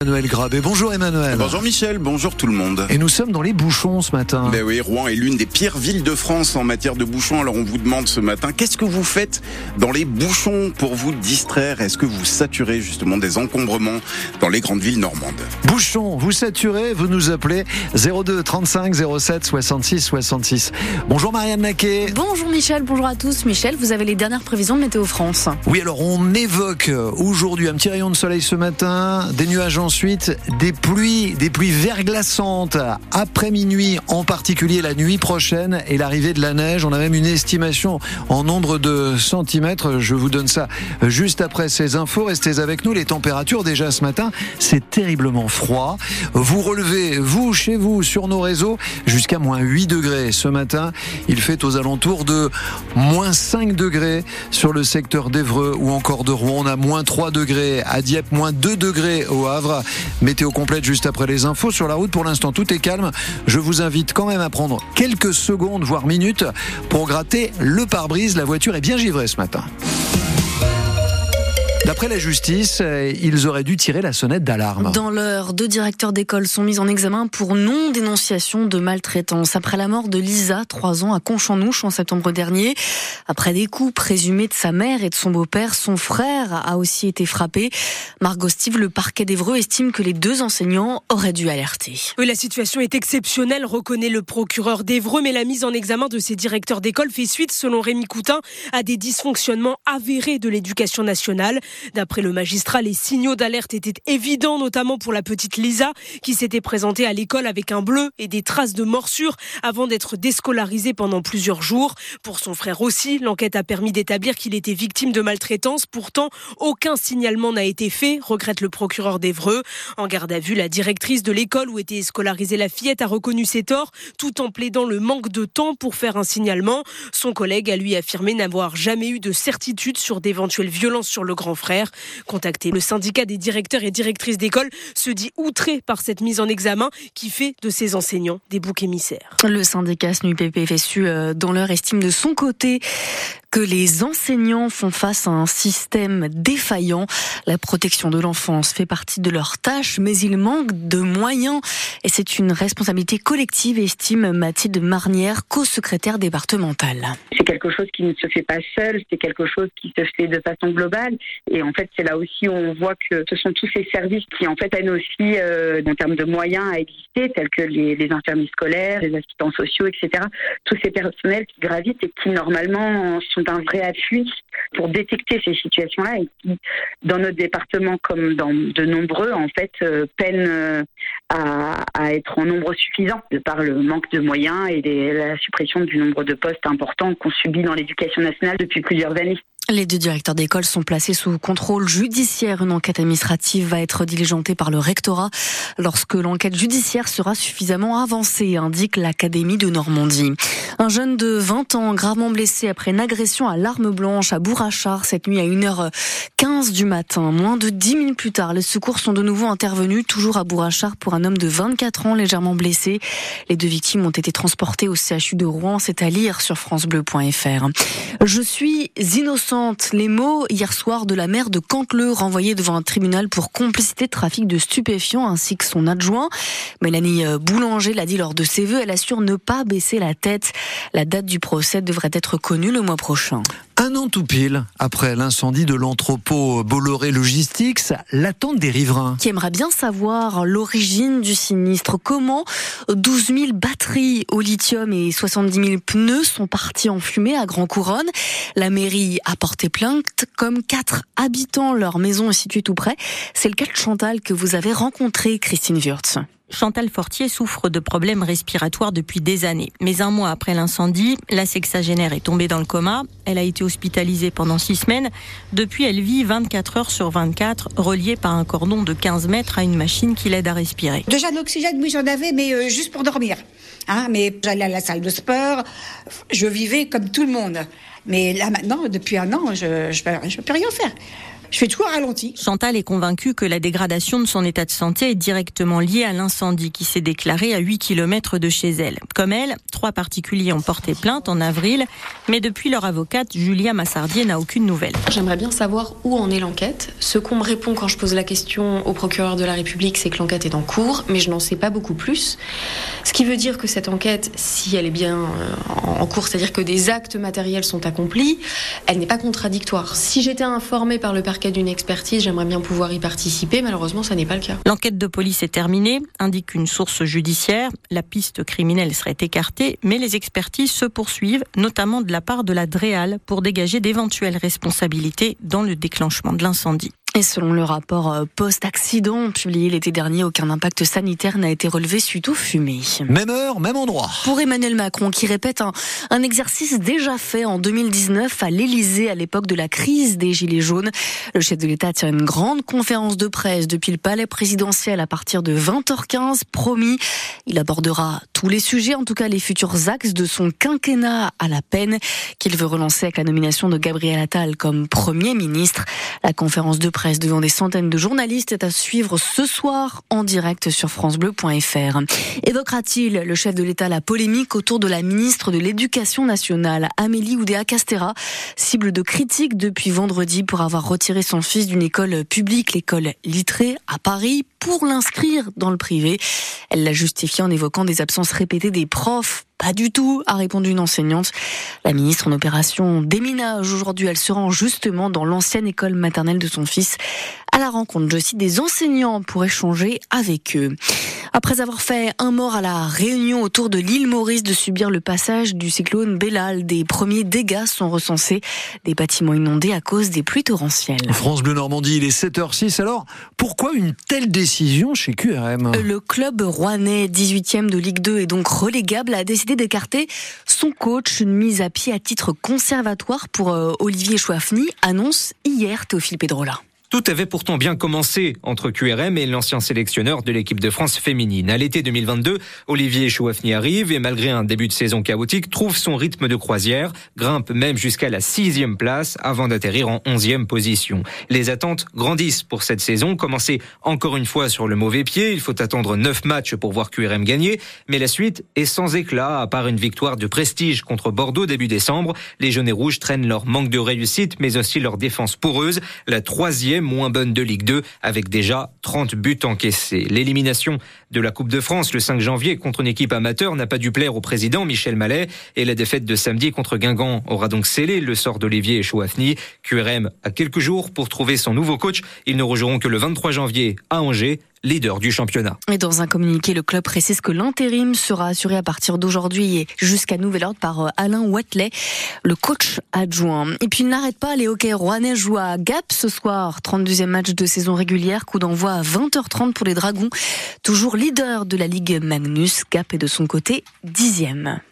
Emmanuel Grabé. Bonjour Emmanuel. Bonjour Michel, bonjour tout le monde. Et nous sommes dans les bouchons ce matin. Ben oui, Rouen est l'une des pires villes de France en matière de bouchons. Alors on vous demande ce matin, qu'est-ce que vous faites dans les bouchons pour vous distraire? Est-ce que vous saturez justement des encombrements dans les grandes villes normandes? Bouchons, vous saturez, vous nous appelez 02 35 07 66 66. Bonjour Marianne Naquet. Bonjour Michel, bonjour à tous. Michel, vous avez les dernières prévisions de Météo France. Oui, alors on évoque aujourd'hui un petit rayon de soleil ce matin, des nuages en ensuite des pluies, des pluies verglaçantes après minuit, en particulier la nuit prochaine et l'arrivée de la neige. On a même une estimation en nombre de centimètres. Je vous donne ça juste après ces infos. Restez avec nous. Les températures déjà ce matin, c'est terriblement froid. Vous relevez, vous, chez vous, sur nos réseaux, jusqu'à moins 8 degrés. Ce matin, il fait aux alentours de moins 5 degrés sur le secteur d'Evreux ou encore de Rouen. On a moins 3 degrés à Dieppe, moins 2 degrés au Havre. Météo complète juste après les infos. Sur la route, pour l'instant, tout est calme. Je vous invite quand même à prendre quelques secondes, voire minutes, pour gratter le pare-brise. La voiture est bien givrée ce matin. D'après la justice, euh, ils auraient dû tirer la sonnette d'alarme. Dans l'heure, deux directeurs d'école sont mis en examen pour non-dénonciation de maltraitance. Après la mort de Lisa, trois ans, à Conchanouche en septembre dernier, après des coups présumés de sa mère et de son beau-père, son frère a aussi été frappé. Margot Steve, le parquet d'Evreux, estime que les deux enseignants auraient dû alerter. Oui, la situation est exceptionnelle, reconnaît le procureur d'Evreux, mais la mise en examen de ces directeurs d'école fait suite, selon Rémi Coutin, à des dysfonctionnements avérés de l'éducation nationale. D'après le magistrat, les signaux d'alerte étaient évidents, notamment pour la petite Lisa, qui s'était présentée à l'école avec un bleu et des traces de morsures avant d'être déscolarisée pendant plusieurs jours. Pour son frère aussi, l'enquête a permis d'établir qu'il était victime de maltraitance. Pourtant, aucun signalement n'a été fait, regrette le procureur d'Evreux. En garde à vue, la directrice de l'école où était scolarisée la fillette a reconnu ses torts, tout en plaidant le manque de temps pour faire un signalement. Son collègue a lui affirmé n'avoir jamais eu de certitude sur d'éventuelles violences sur le grand frère. Le syndicat des directeurs et directrices d'école se dit outré par cette mise en examen qui fait de ses enseignants des boucs émissaires. Le syndicat SNUPP-FSU, euh, dans leur estime de son côté, que les enseignants font face à un système défaillant. La protection de l'enfance fait partie de leur tâche, mais il manque de moyens et c'est une responsabilité collective, estime Mathilde Marnière, co-secrétaire départementale. C'est quelque chose qui ne se fait pas seul, c'est quelque chose qui se fait de façon globale et en fait c'est là aussi où on voit que ce sont tous ces services qui en fait aident aussi euh, en termes de moyens à exister, tels que les, les infirmiers scolaires, les assistants sociaux, etc. Tous ces personnels qui gravitent et qui normalement sont un vrai appui pour détecter ces situations-là et qui, dans notre département comme dans de nombreux, en fait, euh, peinent euh, à, être en nombre suffisant de par le manque de moyens et la suppression du nombre de postes importants qu'on subit dans l'éducation nationale depuis plusieurs années. Les deux directeurs d'école sont placés sous contrôle judiciaire. Une enquête administrative va être diligentée par le rectorat lorsque l'enquête judiciaire sera suffisamment avancée, indique l'Académie de Normandie. Un jeune de 20 ans gravement blessé après une agression à l'arme blanche à Bourrachard cette nuit à 1h15 du matin. Moins de 10 minutes plus tard, les secours sont de nouveau intervenus, toujours à Bourrachard pour un homme de 24 ans légèrement blessé. Les deux victimes ont été transportées au CHU de Rouen. C'est à lire sur francebleu.fr. Je suis innocent les mots hier soir de la mère de Cantleux renvoyée devant un tribunal pour complicité de trafic de stupéfiants ainsi que son adjoint. Mélanie euh, Boulanger l'a dit lors de ses vœux, elle assure ne pas baisser la tête. La date du procès devrait être connue le mois prochain. Un an tout pile après l'incendie de l'entrepôt Bolloré Logistics, l'attente des riverains. Qui aimerait bien savoir l'origine du sinistre. Comment 12 000 batteries au lithium et 70 000 pneus sont partis en fumée à Grand Couronne. La mairie a porté plainte, comme quatre habitants. Leur maison est située tout près. C'est le cas de Chantal que vous avez rencontré, Christine Wurtz. Chantal Fortier souffre de problèmes respiratoires depuis des années. Mais un mois après l'incendie, la sexagénaire est tombée dans le coma. Elle a été hospitalisée pendant six semaines. Depuis, elle vit 24 heures sur 24, reliée par un cordon de 15 mètres à une machine qui l'aide à respirer. Déjà l'oxygène, oui, j'en avais, mais euh, juste pour dormir. Hein, mais j'allais à la salle de sport. Je vivais comme tout le monde. Mais là, maintenant, depuis un an, je ne peux rien faire. Je fais toujours ralenti. Chantal est convaincue que la dégradation de son état de santé est directement liée à l'incendie qui s'est déclaré à 8 km de chez elle. Comme elle, trois particuliers ont porté plainte en avril, mais depuis leur avocate, Julia Massardier n'a aucune nouvelle. J'aimerais bien savoir où en est l'enquête. Ce qu'on me répond quand je pose la question au procureur de la République, c'est que l'enquête est en cours, mais je n'en sais pas beaucoup plus. Ce qui veut dire que cette enquête, si elle est bien euh, en cours, c'est-à-dire que des actes matériels sont accomplis, elle n'est pas contradictoire. Si j'étais informée par le parquet j'aimerais bien pouvoir y participer. Malheureusement, ça n'est pas le cas. L'enquête de police est terminée, indique une source judiciaire. La piste criminelle serait écartée, mais les expertises se poursuivent, notamment de la part de la DREAL, pour dégager d'éventuelles responsabilités dans le déclenchement de l'incendie. Et selon le rapport euh, post-accident publié l'été dernier, aucun impact sanitaire n'a été relevé suite aux fumées. Même heure, même endroit. Pour Emmanuel Macron, qui répète un, un exercice déjà fait en 2019 à l'Élysée à l'époque de la crise des Gilets jaunes, le chef de l'État tient une grande conférence de presse depuis le palais présidentiel à partir de 20h15. Promis, il abordera tous les sujets, en tout cas les futurs axes de son quinquennat à la peine qu'il veut relancer avec la nomination de Gabriel Attal comme Premier ministre. La conférence de presse devant des centaines de journalistes est à suivre ce soir en direct sur francebleu.fr. Évoquera-t-il, le chef de l'État, la polémique autour de la ministre de l'Éducation nationale, Amélie Oudéa-Castera, cible de critiques depuis vendredi pour avoir retiré son fils d'une école publique, l'école Littré à Paris, pour l'inscrire dans le privé. Elle l'a justifié en évoquant des absences répétées des profs pas du tout, a répondu une enseignante. La ministre en opération déminage aujourd'hui. Elle se rend justement dans l'ancienne école maternelle de son fils à la rencontre, je cite, des enseignants pour échanger avec eux. Après avoir fait un mort à la Réunion autour de l'île Maurice de subir le passage du cyclone Bellal, des premiers dégâts sont recensés, des bâtiments inondés à cause des pluies torrentielles. France Bleu Normandie, il est 7h06. Alors, pourquoi une telle décision chez QRM Le club rouennais, 18e de Ligue 2 et donc relégable, a décidé d'écarter son coach. Une mise à pied à titre conservatoire pour euh, Olivier Chouafny annonce hier Théophile Pedrola. Tout avait pourtant bien commencé entre QRM et l'ancien sélectionneur de l'équipe de France féminine. À l'été 2022, Olivier Chouafny arrive et malgré un début de saison chaotique, trouve son rythme de croisière, grimpe même jusqu'à la sixième place avant d'atterrir en onzième position. Les attentes grandissent pour cette saison. Commencer encore une fois sur le mauvais pied, il faut attendre neuf matchs pour voir QRM gagner, mais la suite est sans éclat. À part une victoire de prestige contre Bordeaux début décembre, les jaunes et rouges traînent leur manque de réussite, mais aussi leur défense poreuse. La troisième moins bonne de Ligue 2 avec déjà 30 buts encaissés. L'élimination de la Coupe de France le 5 janvier contre une équipe amateur n'a pas dû plaire au président Michel Mallet et la défaite de samedi contre Guingamp aura donc scellé le sort d'Olivier et Chouafny. QRM a quelques jours pour trouver son nouveau coach. Ils ne rejoueront que le 23 janvier à Angers leader du championnat. Et dans un communiqué, le club précise que l'intérim sera assuré à partir d'aujourd'hui et jusqu'à nouvel ordre par euh, Alain Watley, le coach adjoint. Et puis il n'arrête pas, les hockey rouennais jouent à Gap ce soir, 32e match de saison régulière, coup d'envoi à 20h30 pour les Dragons, toujours leader de la Ligue Magnus. Gap est de son côté dixième.